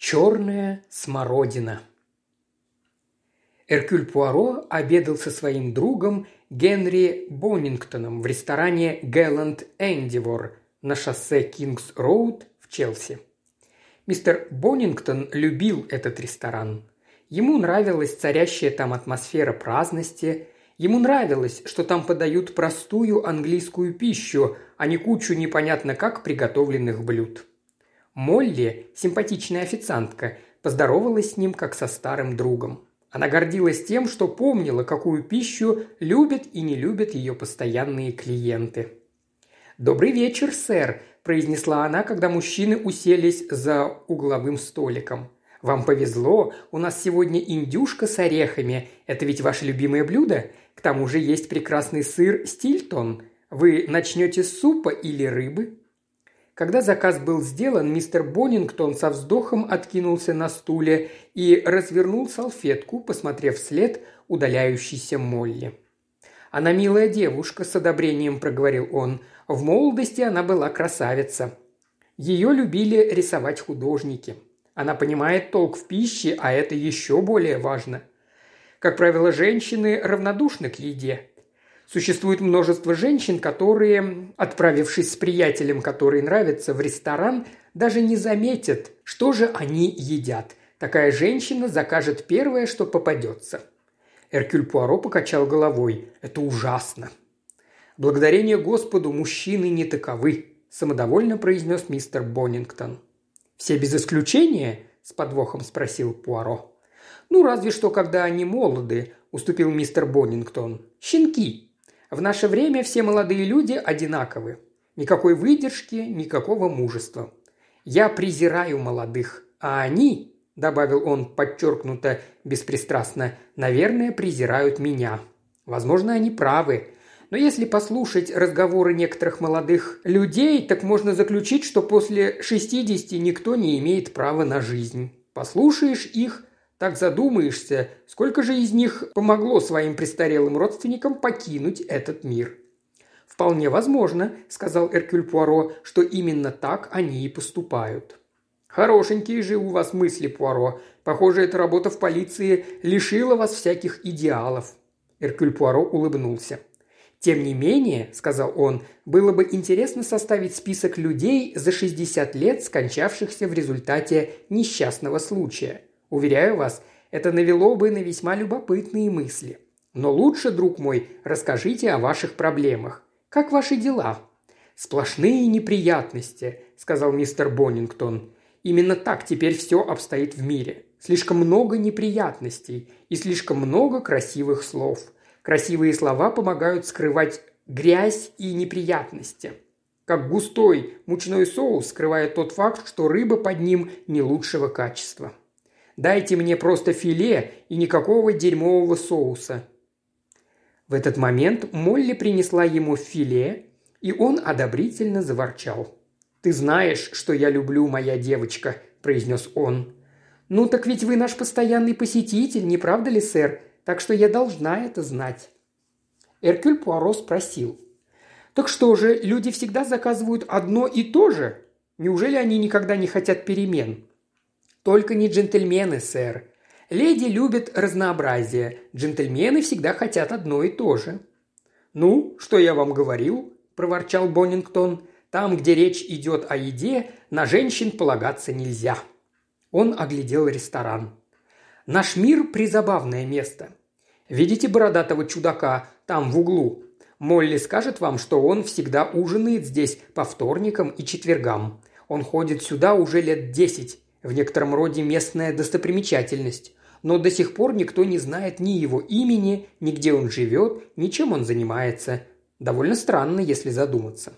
Черная смородина. Эркюль Пуаро обедал со своим другом Генри Боннингтоном в ресторане Гэлланд Эндивор на шоссе Кингс-Роуд в Челси. Мистер Боннингтон любил этот ресторан. Ему нравилась царящая там атмосфера праздности, ему нравилось, что там подают простую английскую пищу, а не кучу непонятно как приготовленных блюд. Молли, симпатичная официантка, поздоровалась с ним как со старым другом. Она гордилась тем, что помнила, какую пищу любят и не любят ее постоянные клиенты. «Добрый вечер, сэр», – произнесла она, когда мужчины уселись за угловым столиком. «Вам повезло, у нас сегодня индюшка с орехами. Это ведь ваше любимое блюдо? К тому же есть прекрасный сыр стильтон. Вы начнете с супа или рыбы?» Когда заказ был сделан, мистер Боннингтон со вздохом откинулся на стуле и развернул салфетку, посмотрев вслед удаляющейся Молли. «Она милая девушка», – с одобрением проговорил он. «В молодости она была красавица. Ее любили рисовать художники. Она понимает толк в пище, а это еще более важно. Как правило, женщины равнодушны к еде. Существует множество женщин, которые, отправившись с приятелем, который нравится, в ресторан, даже не заметят, что же они едят. Такая женщина закажет первое, что попадется. Эркюль Пуаро покачал головой. Это ужасно. Благодарение Господу мужчины не таковы, самодовольно произнес мистер Боннингтон. Все без исключения? с подвохом спросил Пуаро. Ну, разве что, когда они молоды, уступил мистер Боннингтон. Щенки, в наше время все молодые люди одинаковы. Никакой выдержки, никакого мужества. Я презираю молодых, а они, добавил он подчеркнуто беспристрастно, наверное, презирают меня. Возможно, они правы. Но если послушать разговоры некоторых молодых людей, так можно заключить, что после 60 никто не имеет права на жизнь. Послушаешь их, так задумаешься, сколько же из них помогло своим престарелым родственникам покинуть этот мир. «Вполне возможно», – сказал Эркюль Пуаро, – «что именно так они и поступают». «Хорошенькие же у вас мысли, Пуаро. Похоже, эта работа в полиции лишила вас всяких идеалов». Эркюль Пуаро улыбнулся. «Тем не менее», – сказал он, – «было бы интересно составить список людей за 60 лет, скончавшихся в результате несчастного случая. Уверяю вас, это навело бы на весьма любопытные мысли. Но лучше, друг мой, расскажите о ваших проблемах. Как ваши дела?» «Сплошные неприятности», – сказал мистер Боннингтон. «Именно так теперь все обстоит в мире. Слишком много неприятностей и слишком много красивых слов. Красивые слова помогают скрывать грязь и неприятности. Как густой мучной соус скрывает тот факт, что рыба под ним не лучшего качества. Дайте мне просто филе и никакого дерьмового соуса». В этот момент Молли принесла ему филе, и он одобрительно заворчал. «Ты знаешь, что я люблю, моя девочка», – произнес он. «Ну так ведь вы наш постоянный посетитель, не правда ли, сэр? Так что я должна это знать». Эркюль Пуаро спросил. «Так что же, люди всегда заказывают одно и то же? Неужели они никогда не хотят перемен?» Только не джентльмены, сэр. Леди любят разнообразие. Джентльмены всегда хотят одно и то же». «Ну, что я вам говорил?» – проворчал Боннингтон. «Там, где речь идет о еде, на женщин полагаться нельзя». Он оглядел ресторан. «Наш мир – призабавное место. Видите бородатого чудака там в углу? Молли скажет вам, что он всегда ужинает здесь по вторникам и четвергам. Он ходит сюда уже лет десять в некотором роде местная достопримечательность, но до сих пор никто не знает ни его имени, ни где он живет, ни чем он занимается. Довольно странно, если задуматься.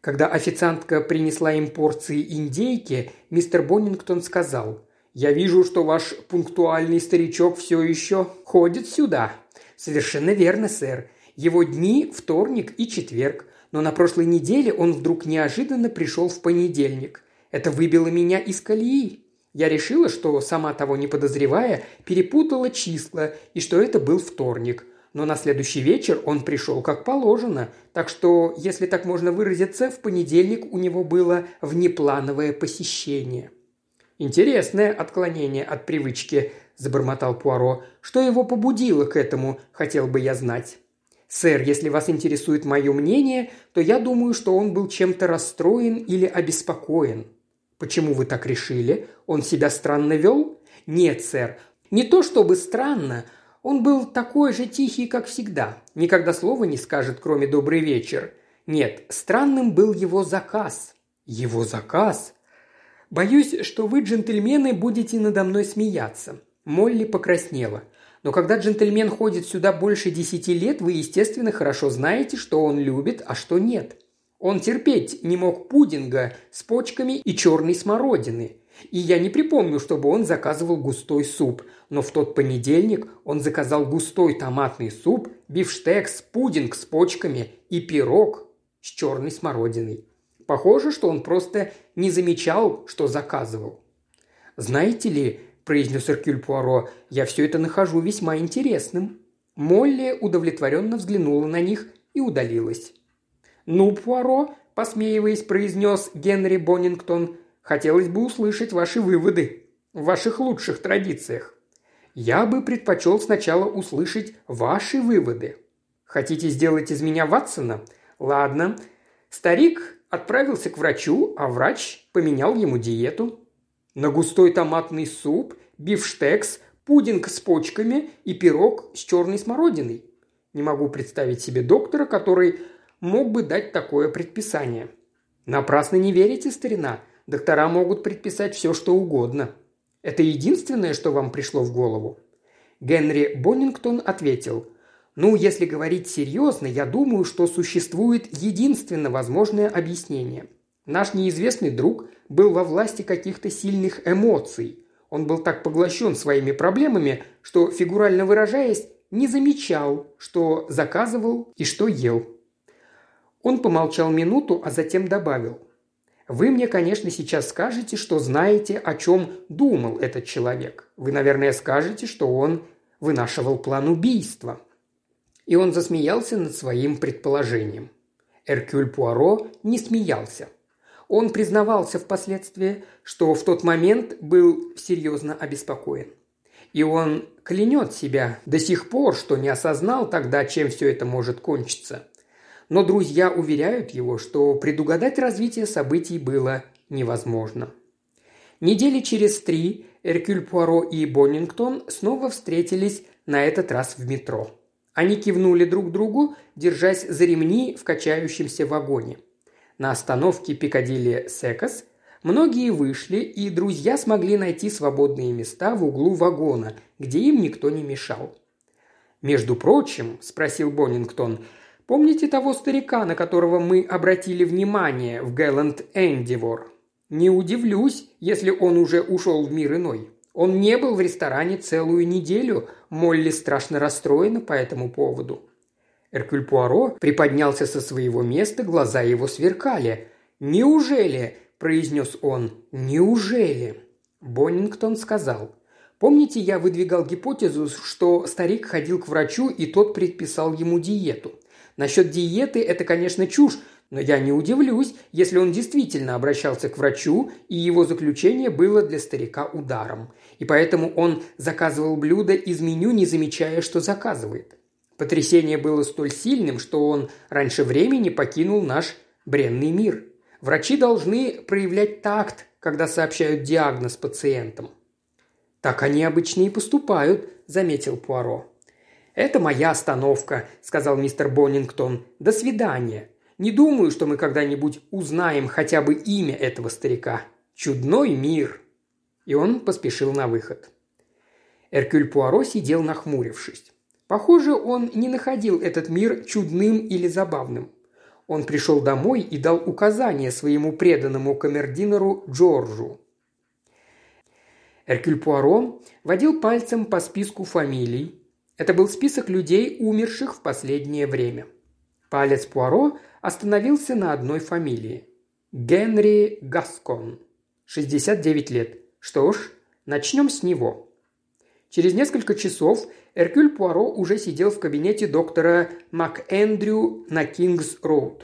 Когда официантка принесла им порции индейки, мистер Боннингтон сказал, «Я вижу, что ваш пунктуальный старичок все еще ходит сюда». «Совершенно верно, сэр. Его дни – вторник и четверг. Но на прошлой неделе он вдруг неожиданно пришел в понедельник. Это выбило меня из колеи. Я решила, что, сама того не подозревая, перепутала числа и что это был вторник. Но на следующий вечер он пришел как положено, так что, если так можно выразиться, в понедельник у него было внеплановое посещение. «Интересное отклонение от привычки», – забормотал Пуаро. «Что его побудило к этому, хотел бы я знать». «Сэр, если вас интересует мое мнение, то я думаю, что он был чем-то расстроен или обеспокоен». «Почему вы так решили? Он себя странно вел?» «Нет, сэр. Не то чтобы странно. Он был такой же тихий, как всегда. Никогда слова не скажет, кроме «добрый вечер». Нет, странным был его заказ». «Его заказ?» «Боюсь, что вы, джентльмены, будете надо мной смеяться». Молли покраснела. «Но когда джентльмен ходит сюда больше десяти лет, вы, естественно, хорошо знаете, что он любит, а что нет. Он терпеть не мог пудинга с почками и черной смородины. И я не припомню, чтобы он заказывал густой суп. Но в тот понедельник он заказал густой томатный суп, бифштекс, пудинг с почками и пирог с черной смородиной. Похоже, что он просто не замечал, что заказывал. «Знаете ли», – произнес Эркюль Пуаро, – «я все это нахожу весьма интересным». Молли удовлетворенно взглянула на них и удалилась. «Ну, Пуаро», – посмеиваясь, произнес Генри Боннингтон, – «хотелось бы услышать ваши выводы в ваших лучших традициях». «Я бы предпочел сначала услышать ваши выводы». «Хотите сделать из меня Ватсона?» «Ладно». Старик отправился к врачу, а врач поменял ему диету. На густой томатный суп, бифштекс, пудинг с почками и пирог с черной смородиной. Не могу представить себе доктора, который мог бы дать такое предписание. Напрасно не верите, старина. Доктора могут предписать все, что угодно. Это единственное, что вам пришло в голову?» Генри Боннингтон ответил – ну, если говорить серьезно, я думаю, что существует единственно возможное объяснение. Наш неизвестный друг был во власти каких-то сильных эмоций. Он был так поглощен своими проблемами, что, фигурально выражаясь, не замечал, что заказывал и что ел. Он помолчал минуту, а затем добавил. «Вы мне, конечно, сейчас скажете, что знаете, о чем думал этот человек. Вы, наверное, скажете, что он вынашивал план убийства и он засмеялся над своим предположением. Эркюль Пуаро не смеялся. Он признавался впоследствии, что в тот момент был серьезно обеспокоен. И он клянет себя до сих пор, что не осознал тогда, чем все это может кончиться. Но друзья уверяют его, что предугадать развитие событий было невозможно. Недели через три Эркюль Пуаро и Боннингтон снова встретились на этот раз в метро. Они кивнули друг другу, держась за ремни в качающемся вагоне. На остановке Пикадилли Секас многие вышли, и друзья смогли найти свободные места в углу вагона, где им никто не мешал. «Между прочим», – спросил Боннингтон, – «помните того старика, на которого мы обратили внимание в Гэлланд Эндивор? Не удивлюсь, если он уже ушел в мир иной». Он не был в ресторане целую неделю. Молли страшно расстроена по этому поводу. Эркюль Пуаро приподнялся со своего места, глаза его сверкали. «Неужели?» – произнес он. «Неужели?» Боннингтон сказал. «Помните, я выдвигал гипотезу, что старик ходил к врачу, и тот предписал ему диету. Насчет диеты это, конечно, чушь, но я не удивлюсь, если он действительно обращался к врачу, и его заключение было для старика ударом. И поэтому он заказывал блюда из меню, не замечая, что заказывает. Потрясение было столь сильным, что он раньше времени покинул наш бренный мир. Врачи должны проявлять такт, когда сообщают диагноз пациентам. «Так они обычно и поступают», – заметил Пуаро. «Это моя остановка», – сказал мистер Боннингтон. «До свидания. Не думаю, что мы когда-нибудь узнаем хотя бы имя этого старика. Чудной мир!» И он поспешил на выход. Эркюль Пуаро сидел нахмурившись. Похоже, он не находил этот мир чудным или забавным. Он пришел домой и дал указание своему преданному камердинеру Джорджу. Эркюль Пуаро водил пальцем по списку фамилий. Это был список людей, умерших в последнее время. Палец Пуаро остановился на одной фамилии. Генри Гаскон. 69 лет. Что ж, начнем с него. Через несколько часов Эркюль Пуаро уже сидел в кабинете доктора МакЭндрю на Кингс-Роуд.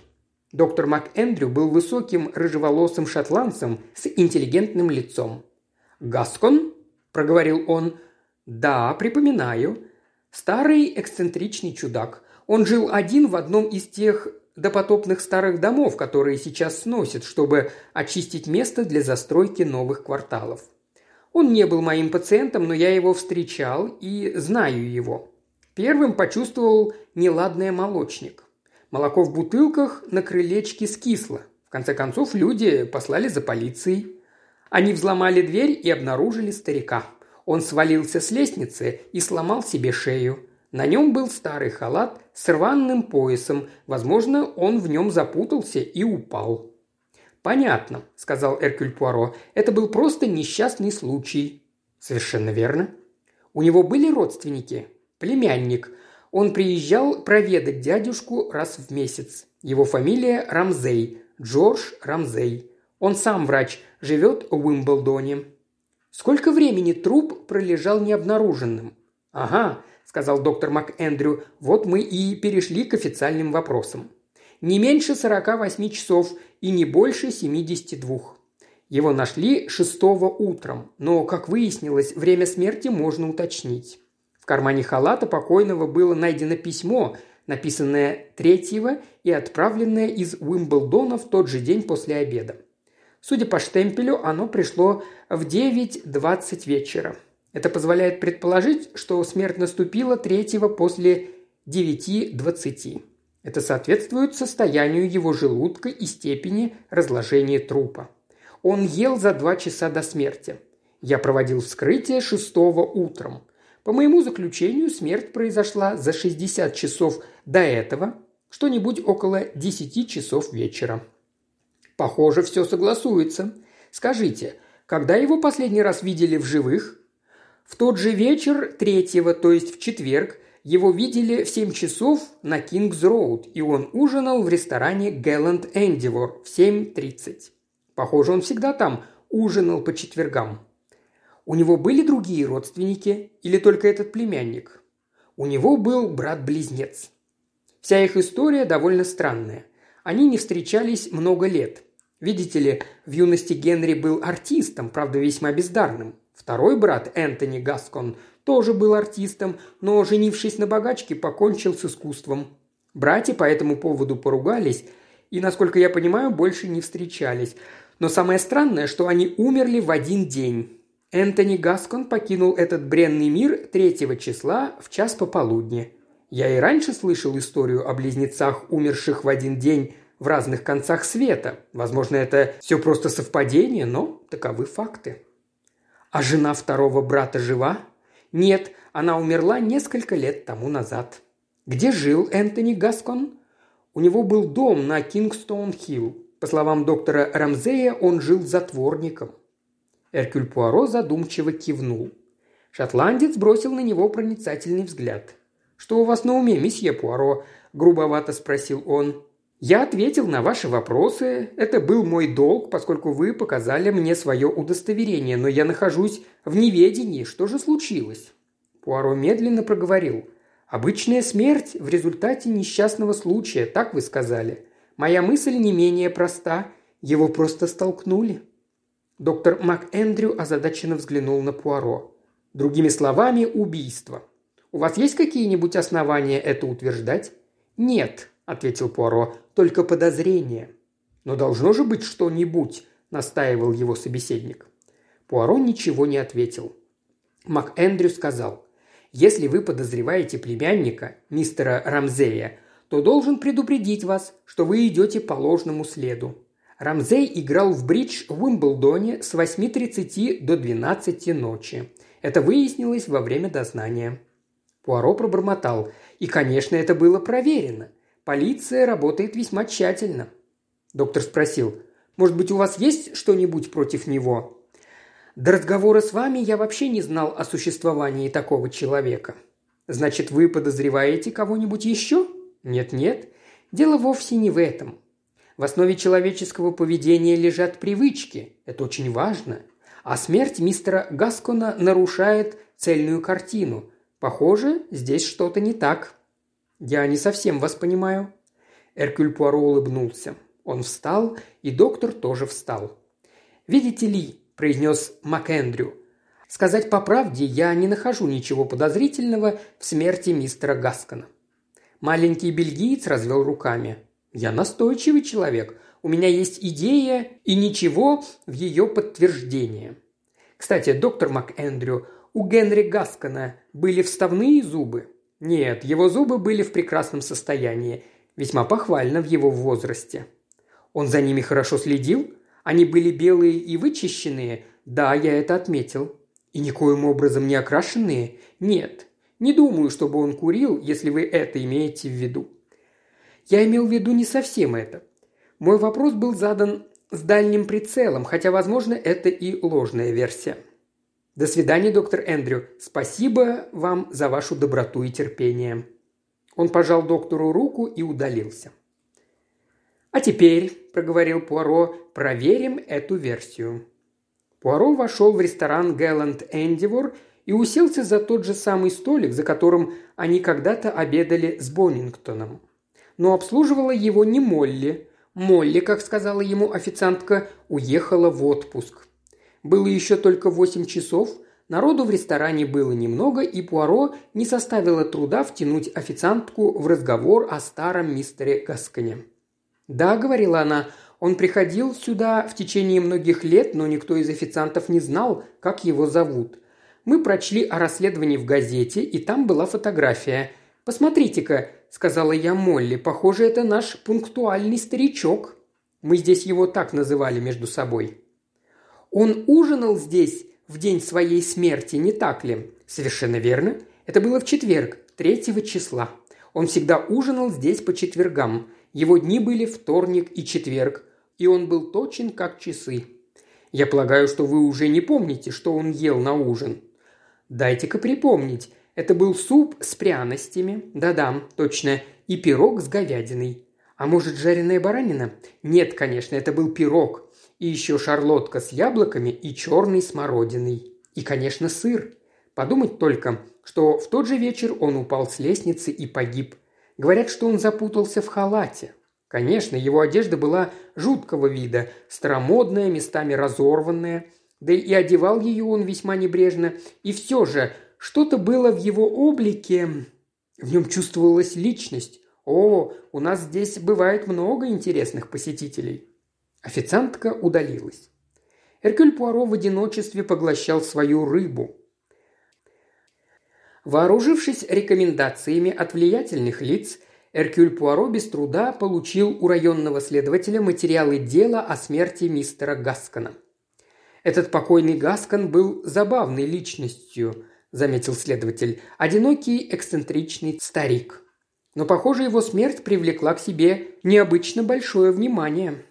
Доктор МакЭндрю был высоким рыжеволосым шотландцем с интеллигентным лицом. «Гаскон?» – проговорил он. «Да, припоминаю. Старый эксцентричный чудак. Он жил один в одном из тех допотопных старых домов, которые сейчас сносят, чтобы очистить место для застройки новых кварталов. Он не был моим пациентом, но я его встречал и знаю его. Первым почувствовал неладное молочник. Молоко в бутылках на крылечке скисло. В конце концов, люди послали за полицией. Они взломали дверь и обнаружили старика. Он свалился с лестницы и сломал себе шею. На нем был старый халат с рваным поясом. Возможно, он в нем запутался и упал. «Понятно», – сказал Эркюль Пуаро. «Это был просто несчастный случай». «Совершенно верно». «У него были родственники?» «Племянник. Он приезжал проведать дядюшку раз в месяц. Его фамилия Рамзей. Джордж Рамзей. Он сам врач, живет в Уимблдоне». «Сколько времени труп пролежал необнаруженным?» «Ага, сказал доктор МакЭндрю, – «вот мы и перешли к официальным вопросам. Не меньше 48 часов и не больше 72. Его нашли 6 утром, но, как выяснилось, время смерти можно уточнить. В кармане халата покойного было найдено письмо, написанное 3 и отправленное из Уимблдона в тот же день после обеда. Судя по штемпелю, оно пришло в 9.20 вечера. Это позволяет предположить, что смерть наступила третьего после 9.20. Это соответствует состоянию его желудка и степени разложения трупа. Он ел за два часа до смерти. Я проводил вскрытие шестого утром. По моему заключению, смерть произошла за 60 часов до этого, что-нибудь около 10 часов вечера. Похоже, все согласуется. Скажите, когда его последний раз видели в живых? В тот же вечер третьего, то есть в четверг, его видели в 7 часов на Кингс-Роуд, и он ужинал в ресторане Гэлланд Эндивор в 7.30. Похоже, он всегда там ужинал по четвергам. У него были другие родственники или только этот племянник? У него был брат-близнец. Вся их история довольно странная. Они не встречались много лет. Видите ли, в юности Генри был артистом, правда весьма бездарным. Второй брат, Энтони Гаскон, тоже был артистом, но, женившись на богачке, покончил с искусством. Братья по этому поводу поругались и, насколько я понимаю, больше не встречались. Но самое странное, что они умерли в один день. Энтони Гаскон покинул этот бренный мир 3 числа в час пополудни. Я и раньше слышал историю о близнецах, умерших в один день в разных концах света. Возможно, это все просто совпадение, но таковы факты. А жена второго брата жива? Нет, она умерла несколько лет тому назад. Где жил Энтони Гаскон? У него был дом на Кингстоун-Хилл. По словам доктора Рамзея, он жил затворником. Эркюль Пуаро задумчиво кивнул. Шотландец бросил на него проницательный взгляд. «Что у вас на уме, месье Пуаро?» – грубовато спросил он. Я ответил на ваши вопросы. Это был мой долг, поскольку вы показали мне свое удостоверение, но я нахожусь в неведении. Что же случилось?» Пуаро медленно проговорил. «Обычная смерть в результате несчастного случая, так вы сказали. Моя мысль не менее проста. Его просто столкнули». Доктор МакЭндрю озадаченно взглянул на Пуаро. Другими словами, убийство. У вас есть какие-нибудь основания это утверждать? Нет, – ответил Пуаро, – «только подозрение». «Но должно же быть что-нибудь», – настаивал его собеседник. Пуаро ничего не ответил. МакЭндрю сказал, «Если вы подозреваете племянника, мистера Рамзея, то должен предупредить вас, что вы идете по ложному следу. Рамзей играл в бридж в Уимблдоне с 8.30 до 12 ночи. Это выяснилось во время дознания». Пуаро пробормотал. «И, конечно, это было проверено. Полиция работает весьма тщательно». Доктор спросил, «Может быть, у вас есть что-нибудь против него?» «До разговора с вами я вообще не знал о существовании такого человека». «Значит, вы подозреваете кого-нибудь еще?» «Нет-нет. Дело вовсе не в этом. В основе человеческого поведения лежат привычки. Это очень важно. А смерть мистера Гаскона нарушает цельную картину. Похоже, здесь что-то не так». «Я не совсем вас понимаю». Эркюль Пуаро улыбнулся. Он встал, и доктор тоже встал. «Видите ли, – произнес МакЭндрю. «Сказать по правде, я не нахожу ничего подозрительного в смерти мистера Гаскона». Маленький бельгиец развел руками. «Я настойчивый человек. У меня есть идея и ничего в ее подтверждение». Кстати, доктор МакЭндрю, у Генри Гаскона были вставные зубы? Нет, его зубы были в прекрасном состоянии. Весьма похвально в его возрасте. Он за ними хорошо следил? Они были белые и вычищенные? Да, я это отметил. И никоим образом не окрашенные? Нет. Не думаю, чтобы он курил, если вы это имеете в виду. Я имел в виду не совсем это. Мой вопрос был задан с дальним прицелом, хотя, возможно, это и ложная версия. До свидания, доктор Эндрю. Спасибо вам за вашу доброту и терпение. Он пожал доктору руку и удалился. «А теперь», – проговорил Пуаро, – «проверим эту версию». Пуаро вошел в ресторан Гэлланд Эндивор и уселся за тот же самый столик, за которым они когда-то обедали с Боннингтоном. Но обслуживала его не Молли. Молли, как сказала ему официантка, уехала в отпуск. Было еще только восемь часов, народу в ресторане было немного, и Пуаро не составило труда втянуть официантку в разговор о старом мистере Гасконе. «Да», — говорила она, — «он приходил сюда в течение многих лет, но никто из официантов не знал, как его зовут. Мы прочли о расследовании в газете, и там была фотография. «Посмотрите-ка», — сказала я Молли, — «похоже, это наш пунктуальный старичок». Мы здесь его так называли между собой. Он ужинал здесь в день своей смерти, не так ли? Совершенно верно. Это было в четверг, третьего числа. Он всегда ужинал здесь по четвергам. Его дни были вторник и четверг, и он был точен, как часы. Я полагаю, что вы уже не помните, что он ел на ужин. Дайте-ка припомнить. Это был суп с пряностями. Да-да, точно. И пирог с говядиной. А может, жареная баранина? Нет, конечно, это был пирог. И еще шарлотка с яблоками и черной смородиной. И, конечно, сыр. Подумать только, что в тот же вечер он упал с лестницы и погиб. Говорят, что он запутался в халате. Конечно, его одежда была жуткого вида, старомодная, местами разорванная, да и одевал ее он весьма небрежно. И все же, что-то было в его облике, в нем чувствовалась личность. О, у нас здесь бывает много интересных посетителей. Официантка удалилась. Эркюль Пуаро в одиночестве поглощал свою рыбу. Вооружившись рекомендациями от влиятельных лиц, Эркюль Пуаро без труда получил у районного следователя материалы дела о смерти мистера Гаскона. «Этот покойный Гаскон был забавной личностью», – заметил следователь, – «одинокий, эксцентричный старик». Но, похоже, его смерть привлекла к себе необычно большое внимание.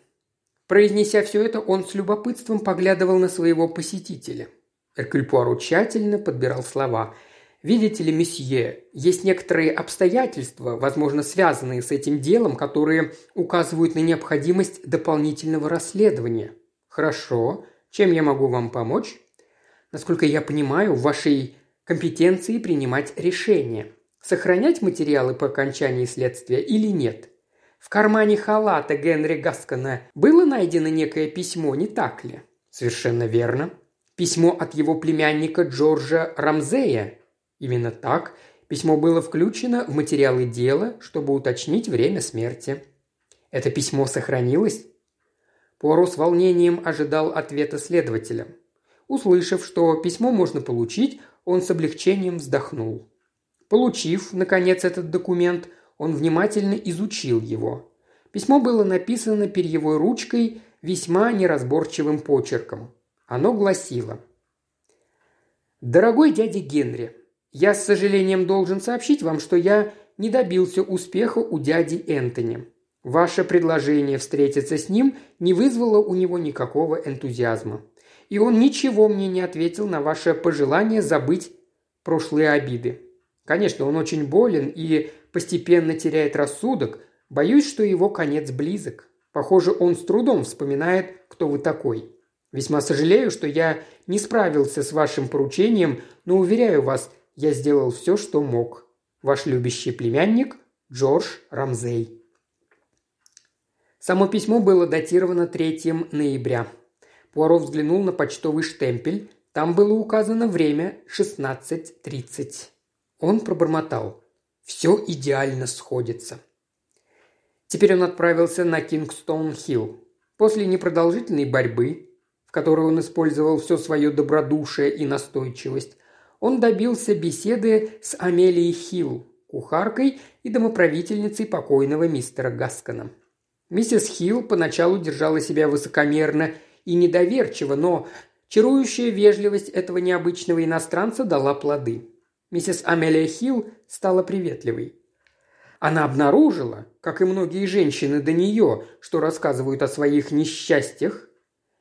Произнеся все это, он с любопытством поглядывал на своего посетителя. Эркюль Пуаро тщательно подбирал слова. «Видите ли, месье, есть некоторые обстоятельства, возможно, связанные с этим делом, которые указывают на необходимость дополнительного расследования». «Хорошо. Чем я могу вам помочь?» «Насколько я понимаю, в вашей компетенции принимать решение. Сохранять материалы по окончании следствия или нет?» В кармане халата Генри Гаскона было найдено некое письмо, не так ли? Совершенно верно. Письмо от его племянника Джорджа Рамзея. Именно так. Письмо было включено в материалы дела, чтобы уточнить время смерти. Это письмо сохранилось? Пуаро с волнением ожидал ответа следователя. Услышав, что письмо можно получить, он с облегчением вздохнул. Получив, наконец, этот документ – он внимательно изучил его. Письмо было написано перьевой ручкой весьма неразборчивым почерком. Оно гласило «Дорогой дядя Генри, я с сожалением должен сообщить вам, что я не добился успеха у дяди Энтони. Ваше предложение встретиться с ним не вызвало у него никакого энтузиазма. И он ничего мне не ответил на ваше пожелание забыть прошлые обиды. Конечно, он очень болен и постепенно теряет рассудок, боюсь, что его конец близок. Похоже, он с трудом вспоминает, кто вы такой. Весьма сожалею, что я не справился с вашим поручением, но уверяю вас, я сделал все, что мог. Ваш любящий племянник Джордж Рамзей. Само письмо было датировано 3 ноября. Пуаро взглянул на почтовый штемпель. Там было указано время 16.30. Он пробормотал. Все идеально сходится. Теперь он отправился на Кингстоун-Хилл. После непродолжительной борьбы, в которой он использовал все свое добродушие и настойчивость, он добился беседы с Амелией Хилл, кухаркой и домоправительницей покойного мистера Гаскона. Миссис Хилл поначалу держала себя высокомерно и недоверчиво, но чарующая вежливость этого необычного иностранца дала плоды. Миссис Амелия Хилл стала приветливой. Она обнаружила, как и многие женщины до нее, что рассказывают о своих несчастьях,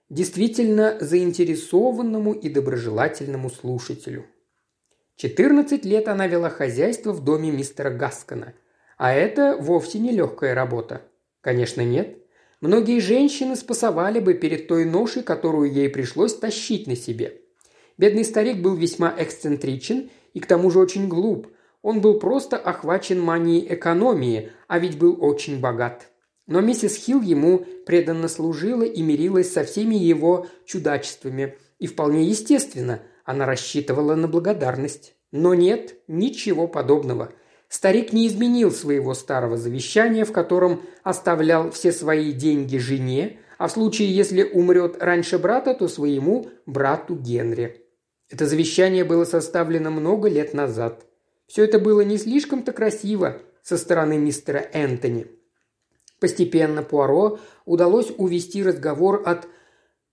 действительно заинтересованному и доброжелательному слушателю. 14 лет она вела хозяйство в доме мистера Гаскона. А это вовсе не легкая работа. Конечно, нет. Многие женщины спасовали бы перед той ношей, которую ей пришлось тащить на себе. Бедный старик был весьма эксцентричен и к тому же очень глуп – он был просто охвачен манией экономии, а ведь был очень богат. Но миссис Хилл ему преданно служила и мирилась со всеми его чудачествами. И вполне естественно, она рассчитывала на благодарность. Но нет, ничего подобного. Старик не изменил своего старого завещания, в котором оставлял все свои деньги жене, а в случае, если умрет раньше брата, то своему брату Генри. Это завещание было составлено много лет назад – все это было не слишком-то красиво со стороны мистера Энтони. Постепенно Пуаро удалось увести разговор от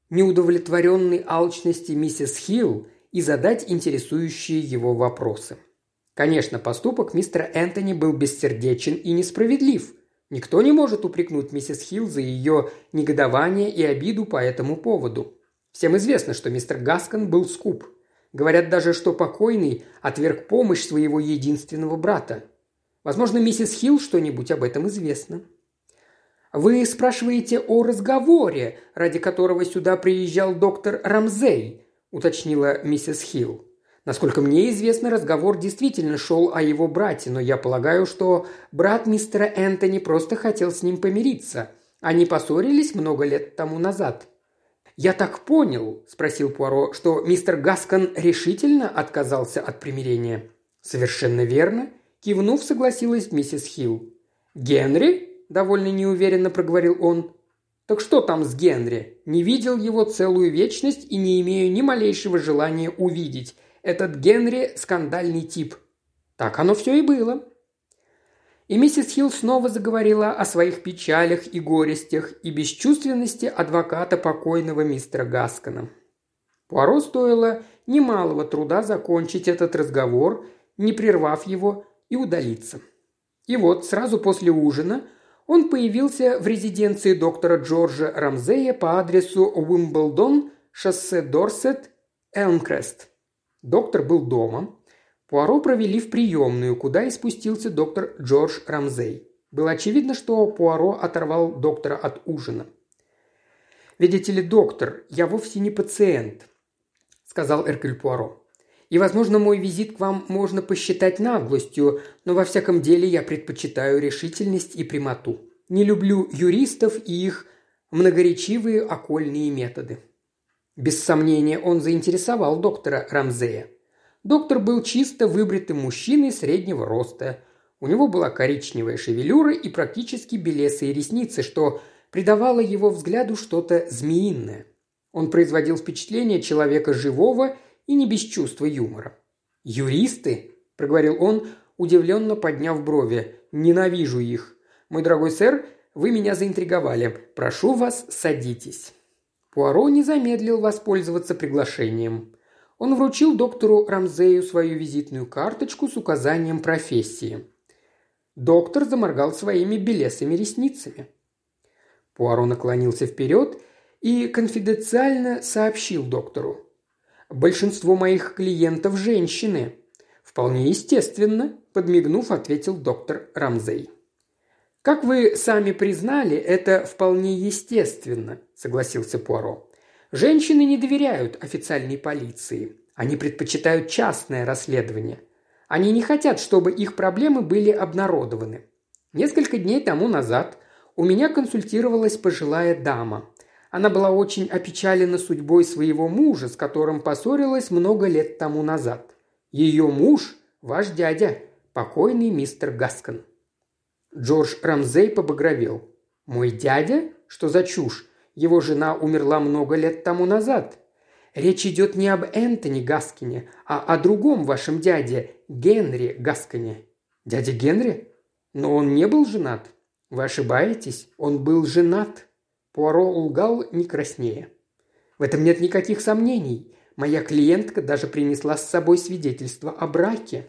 неудовлетворенной алчности миссис Хилл и задать интересующие его вопросы. Конечно, поступок мистера Энтони был бессердечен и несправедлив. Никто не может упрекнуть миссис Хилл за ее негодование и обиду по этому поводу. Всем известно, что мистер Гаскон был скуп – Говорят даже, что покойный отверг помощь своего единственного брата. Возможно, миссис Хилл что-нибудь об этом известно. Вы спрашиваете о разговоре, ради которого сюда приезжал доктор Рамзей, уточнила миссис Хилл. Насколько мне известно, разговор действительно шел о его брате, но я полагаю, что брат мистера Энтони просто хотел с ним помириться. Они поссорились много лет тому назад. «Я так понял», – спросил Пуаро, – «что мистер Гаскон решительно отказался от примирения». «Совершенно верно», – кивнув, согласилась миссис Хилл. «Генри?» – довольно неуверенно проговорил он. «Так что там с Генри? Не видел его целую вечность и не имею ни малейшего желания увидеть. Этот Генри – скандальный тип». Так оно все и было. И миссис Хилл снова заговорила о своих печалях и горестях и бесчувственности адвоката покойного мистера Гаскона. Пуаро стоило немалого труда закончить этот разговор, не прервав его и удалиться. И вот сразу после ужина он появился в резиденции доктора Джорджа Рамзея по адресу Уимблдон, шоссе Дорсет, Элмкрест. Доктор был дома, Пуаро провели в приемную, куда и спустился доктор Джордж Рамзей. Было очевидно, что Пуаро оторвал доктора от ужина. «Видите ли, доктор, я вовсе не пациент», – сказал Эркюль Пуаро. «И, возможно, мой визит к вам можно посчитать наглостью, но во всяком деле я предпочитаю решительность и прямоту. Не люблю юристов и их многоречивые окольные методы». Без сомнения, он заинтересовал доктора Рамзея. Доктор был чисто выбритым мужчиной среднего роста. У него была коричневая шевелюра и практически белесые ресницы, что придавало его взгляду что-то змеиное. Он производил впечатление человека живого и не без чувства юмора. «Юристы?» – проговорил он, удивленно подняв брови. «Ненавижу их. Мой дорогой сэр, вы меня заинтриговали. Прошу вас, садитесь». Пуаро не замедлил воспользоваться приглашением. Он вручил доктору Рамзею свою визитную карточку с указанием профессии. Доктор заморгал своими белесыми ресницами. Пуаро наклонился вперед и конфиденциально сообщил доктору. «Большинство моих клиентов – женщины». «Вполне естественно», – подмигнув, ответил доктор Рамзей. «Как вы сами признали, это вполне естественно», – согласился Пуаро. Женщины не доверяют официальной полиции. Они предпочитают частное расследование. Они не хотят, чтобы их проблемы были обнародованы. Несколько дней тому назад у меня консультировалась пожилая дама. Она была очень опечалена судьбой своего мужа, с которым поссорилась много лет тому назад. Ее муж – ваш дядя, покойный мистер Гаскон. Джордж Рамзей побагровел. «Мой дядя? Что за чушь? Его жена умерла много лет тому назад. Речь идет не об Энтони Гаскине, а о другом вашем дяде, Генри Гаскине». «Дядя Генри? Но он не был женат». «Вы ошибаетесь, он был женат». Пуаро лгал не краснее. «В этом нет никаких сомнений. Моя клиентка даже принесла с собой свидетельство о браке».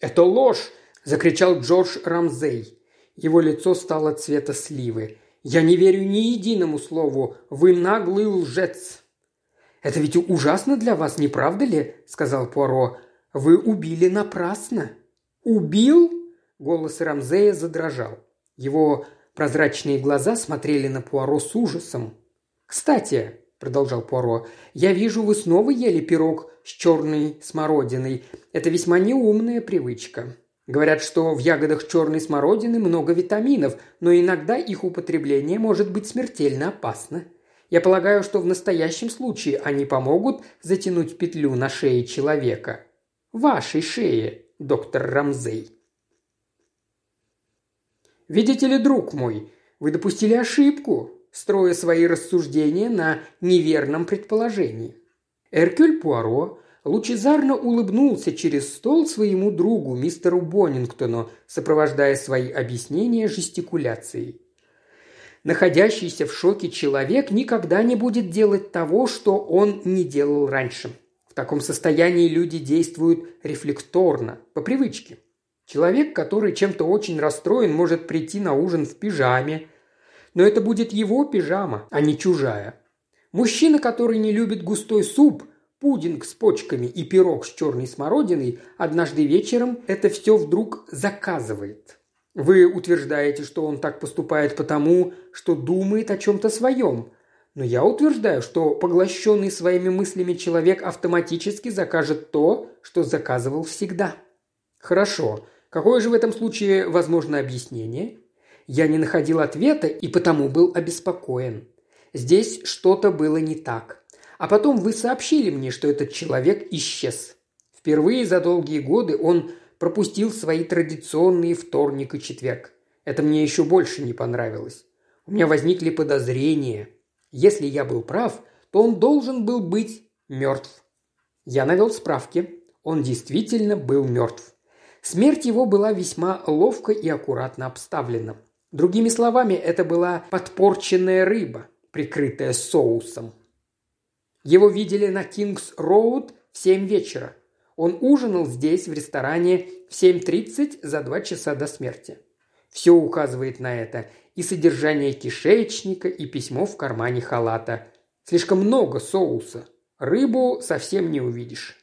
«Это ложь!» – закричал Джордж Рамзей. Его лицо стало цвета сливы. «Я не верю ни единому слову. Вы наглый лжец!» «Это ведь ужасно для вас, не правда ли?» – сказал Пуаро. «Вы убили напрасно». «Убил?» – голос Рамзея задрожал. Его прозрачные глаза смотрели на Пуаро с ужасом. «Кстати», – продолжал Пуаро, – «я вижу, вы снова ели пирог с черной смородиной. Это весьма неумная привычка. Говорят, что в ягодах черной смородины много витаминов, но иногда их употребление может быть смертельно опасно. Я полагаю, что в настоящем случае они помогут затянуть петлю на шее человека. Вашей шее, доктор Рамзей. Видите ли, друг мой, вы допустили ошибку, строя свои рассуждения на неверном предположении. Эркюль Пуаро лучезарно улыбнулся через стол своему другу, мистеру Боннингтону, сопровождая свои объяснения жестикуляцией. Находящийся в шоке человек никогда не будет делать того, что он не делал раньше. В таком состоянии люди действуют рефлекторно, по привычке. Человек, который чем-то очень расстроен, может прийти на ужин в пижаме, но это будет его пижама, а не чужая. Мужчина, который не любит густой суп, пудинг с почками и пирог с черной смородиной, однажды вечером это все вдруг заказывает. Вы утверждаете, что он так поступает потому, что думает о чем-то своем. Но я утверждаю, что поглощенный своими мыслями человек автоматически закажет то, что заказывал всегда. Хорошо. Какое же в этом случае возможно объяснение? Я не находил ответа и потому был обеспокоен. Здесь что-то было не так. А потом вы сообщили мне, что этот человек исчез. Впервые за долгие годы он пропустил свои традиционные вторник и четверг. Это мне еще больше не понравилось. У меня возникли подозрения. Если я был прав, то он должен был быть мертв. Я навел справки. Он действительно был мертв. Смерть его была весьма ловко и аккуратно обставлена. Другими словами, это была подпорченная рыба, прикрытая соусом. Его видели на Кингс-Роуд в семь вечера. Он ужинал здесь, в ресторане, в 7.30 за два часа до смерти. Все указывает на это. И содержание кишечника, и письмо в кармане халата. Слишком много соуса. Рыбу совсем не увидишь.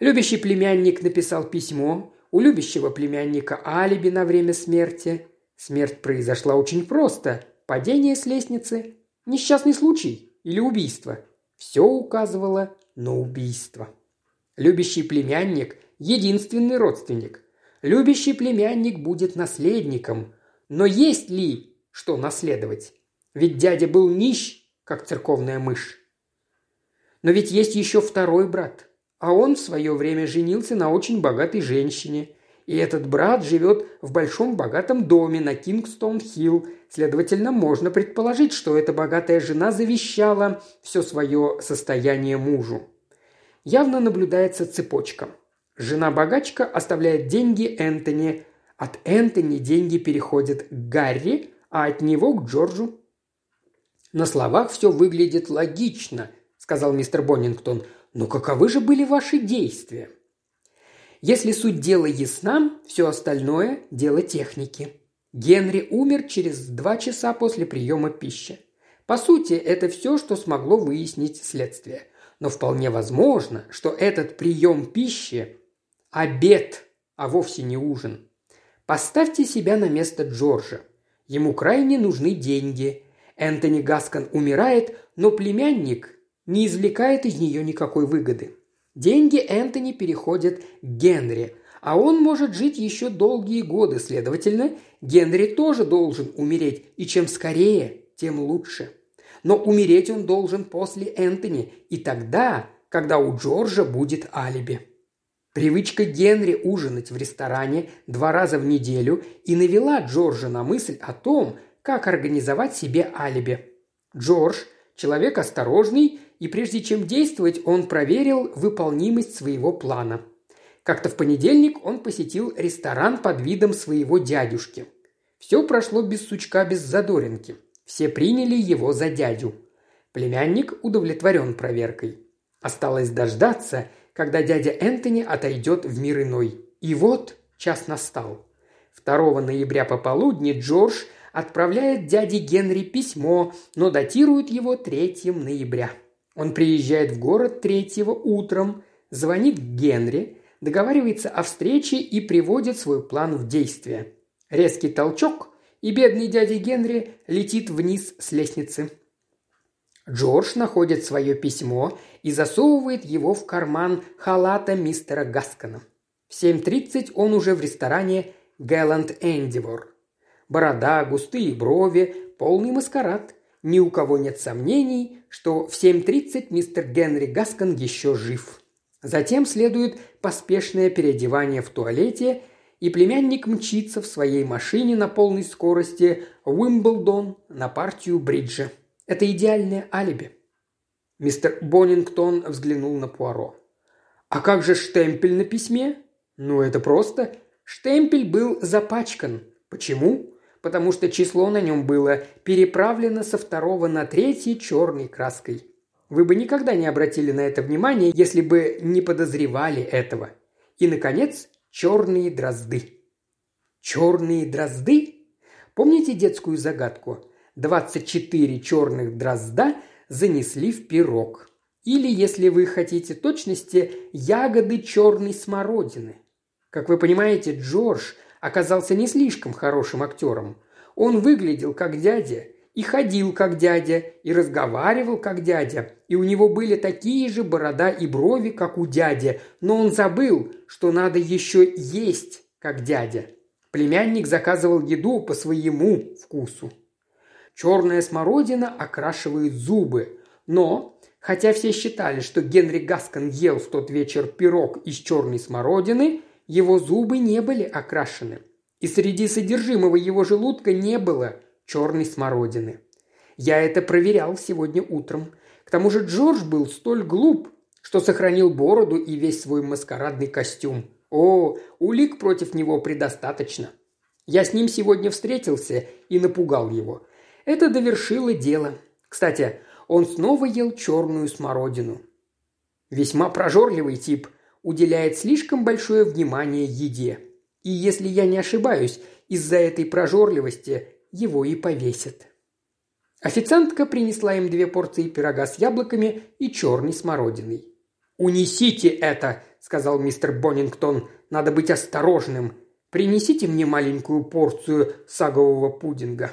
Любящий племянник написал письмо. У любящего племянника алиби на время смерти. Смерть произошла очень просто. Падение с лестницы. Несчастный случай или убийство. Все указывало на убийство. Любящий племянник – единственный родственник. Любящий племянник будет наследником. Но есть ли что наследовать? Ведь дядя был нищ, как церковная мышь. Но ведь есть еще второй брат, а он в свое время женился на очень богатой женщине – и этот брат живет в большом богатом доме на Кингстон-Хилл. Следовательно, можно предположить, что эта богатая жена завещала все свое состояние мужу. Явно наблюдается цепочка. Жена-богачка оставляет деньги Энтони. От Энтони деньги переходят к Гарри, а от него к Джорджу. На словах все выглядит логично, сказал мистер Боннингтон. Но каковы же были ваши действия? Если суть дела ясна, все остальное – дело техники. Генри умер через два часа после приема пищи. По сути, это все, что смогло выяснить следствие. Но вполне возможно, что этот прием пищи – обед, а вовсе не ужин. Поставьте себя на место Джорджа. Ему крайне нужны деньги. Энтони Гаскон умирает, но племянник не извлекает из нее никакой выгоды. Деньги Энтони переходят к Генри, а он может жить еще долгие годы, следовательно, Генри тоже должен умереть, и чем скорее, тем лучше. но умереть он должен после Энтони, и тогда, когда у Джорджа будет алиби. Привычка Генри ужинать в ресторане два раза в неделю и навела Джорджа на мысль о том, как организовать себе алиби. Джордж – человек осторожный, и прежде чем действовать, он проверил выполнимость своего плана. Как-то в понедельник он посетил ресторан под видом своего дядюшки. Все прошло без сучка, без задоринки. Все приняли его за дядю. Племянник удовлетворен проверкой. Осталось дождаться – когда дядя Энтони отойдет в мир иной. И вот час настал. 2 ноября пополудни Джордж отправляет дяде Генри письмо, но датирует его 3 ноября. Он приезжает в город 3 утром, звонит Генри, договаривается о встрече и приводит свой план в действие. Резкий толчок, и бедный дядя Генри летит вниз с лестницы. Джордж находит свое письмо и засовывает его в карман халата мистера Гаскана. В 7.30 он уже в ресторане «Гэлланд Эндивор». Борода, густые брови, полный маскарад. Ни у кого нет сомнений, что в 7.30 мистер Генри Гаскан еще жив. Затем следует поспешное переодевание в туалете, и племянник мчится в своей машине на полной скорости в Уимблдон на партию бриджа. Это идеальное алиби. Мистер Боннингтон взглянул на Пуаро. «А как же штемпель на письме?» «Ну, это просто. Штемпель был запачкан. Почему?» «Потому что число на нем было переправлено со второго на третий черной краской. Вы бы никогда не обратили на это внимание, если бы не подозревали этого. И, наконец, черные дрозды». «Черные дрозды?» Помните детскую загадку? 24 черных дрозда занесли в пирог. Или, если вы хотите точности, ягоды черной смородины. Как вы понимаете, Джордж оказался не слишком хорошим актером. Он выглядел как дядя, и ходил как дядя, и разговаривал как дядя, и у него были такие же борода и брови, как у дяди, но он забыл, что надо еще есть, как дядя. Племянник заказывал еду по своему вкусу. Черная смородина окрашивает зубы. Но, хотя все считали, что Генри Гаскан ел в тот вечер пирог из черной смородины, его зубы не были окрашены. И среди содержимого его желудка не было черной смородины. Я это проверял сегодня утром. К тому же Джордж был столь глуп, что сохранил бороду и весь свой маскарадный костюм. О, улик против него предостаточно. Я с ним сегодня встретился и напугал его. Это довершило дело. Кстати, он снова ел черную смородину. Весьма прожорливый тип, уделяет слишком большое внимание еде. И если я не ошибаюсь, из-за этой прожорливости его и повесят. Официантка принесла им две порции пирога с яблоками и черной смородиной. «Унесите это!» – сказал мистер Боннингтон. «Надо быть осторожным. Принесите мне маленькую порцию сагового пудинга».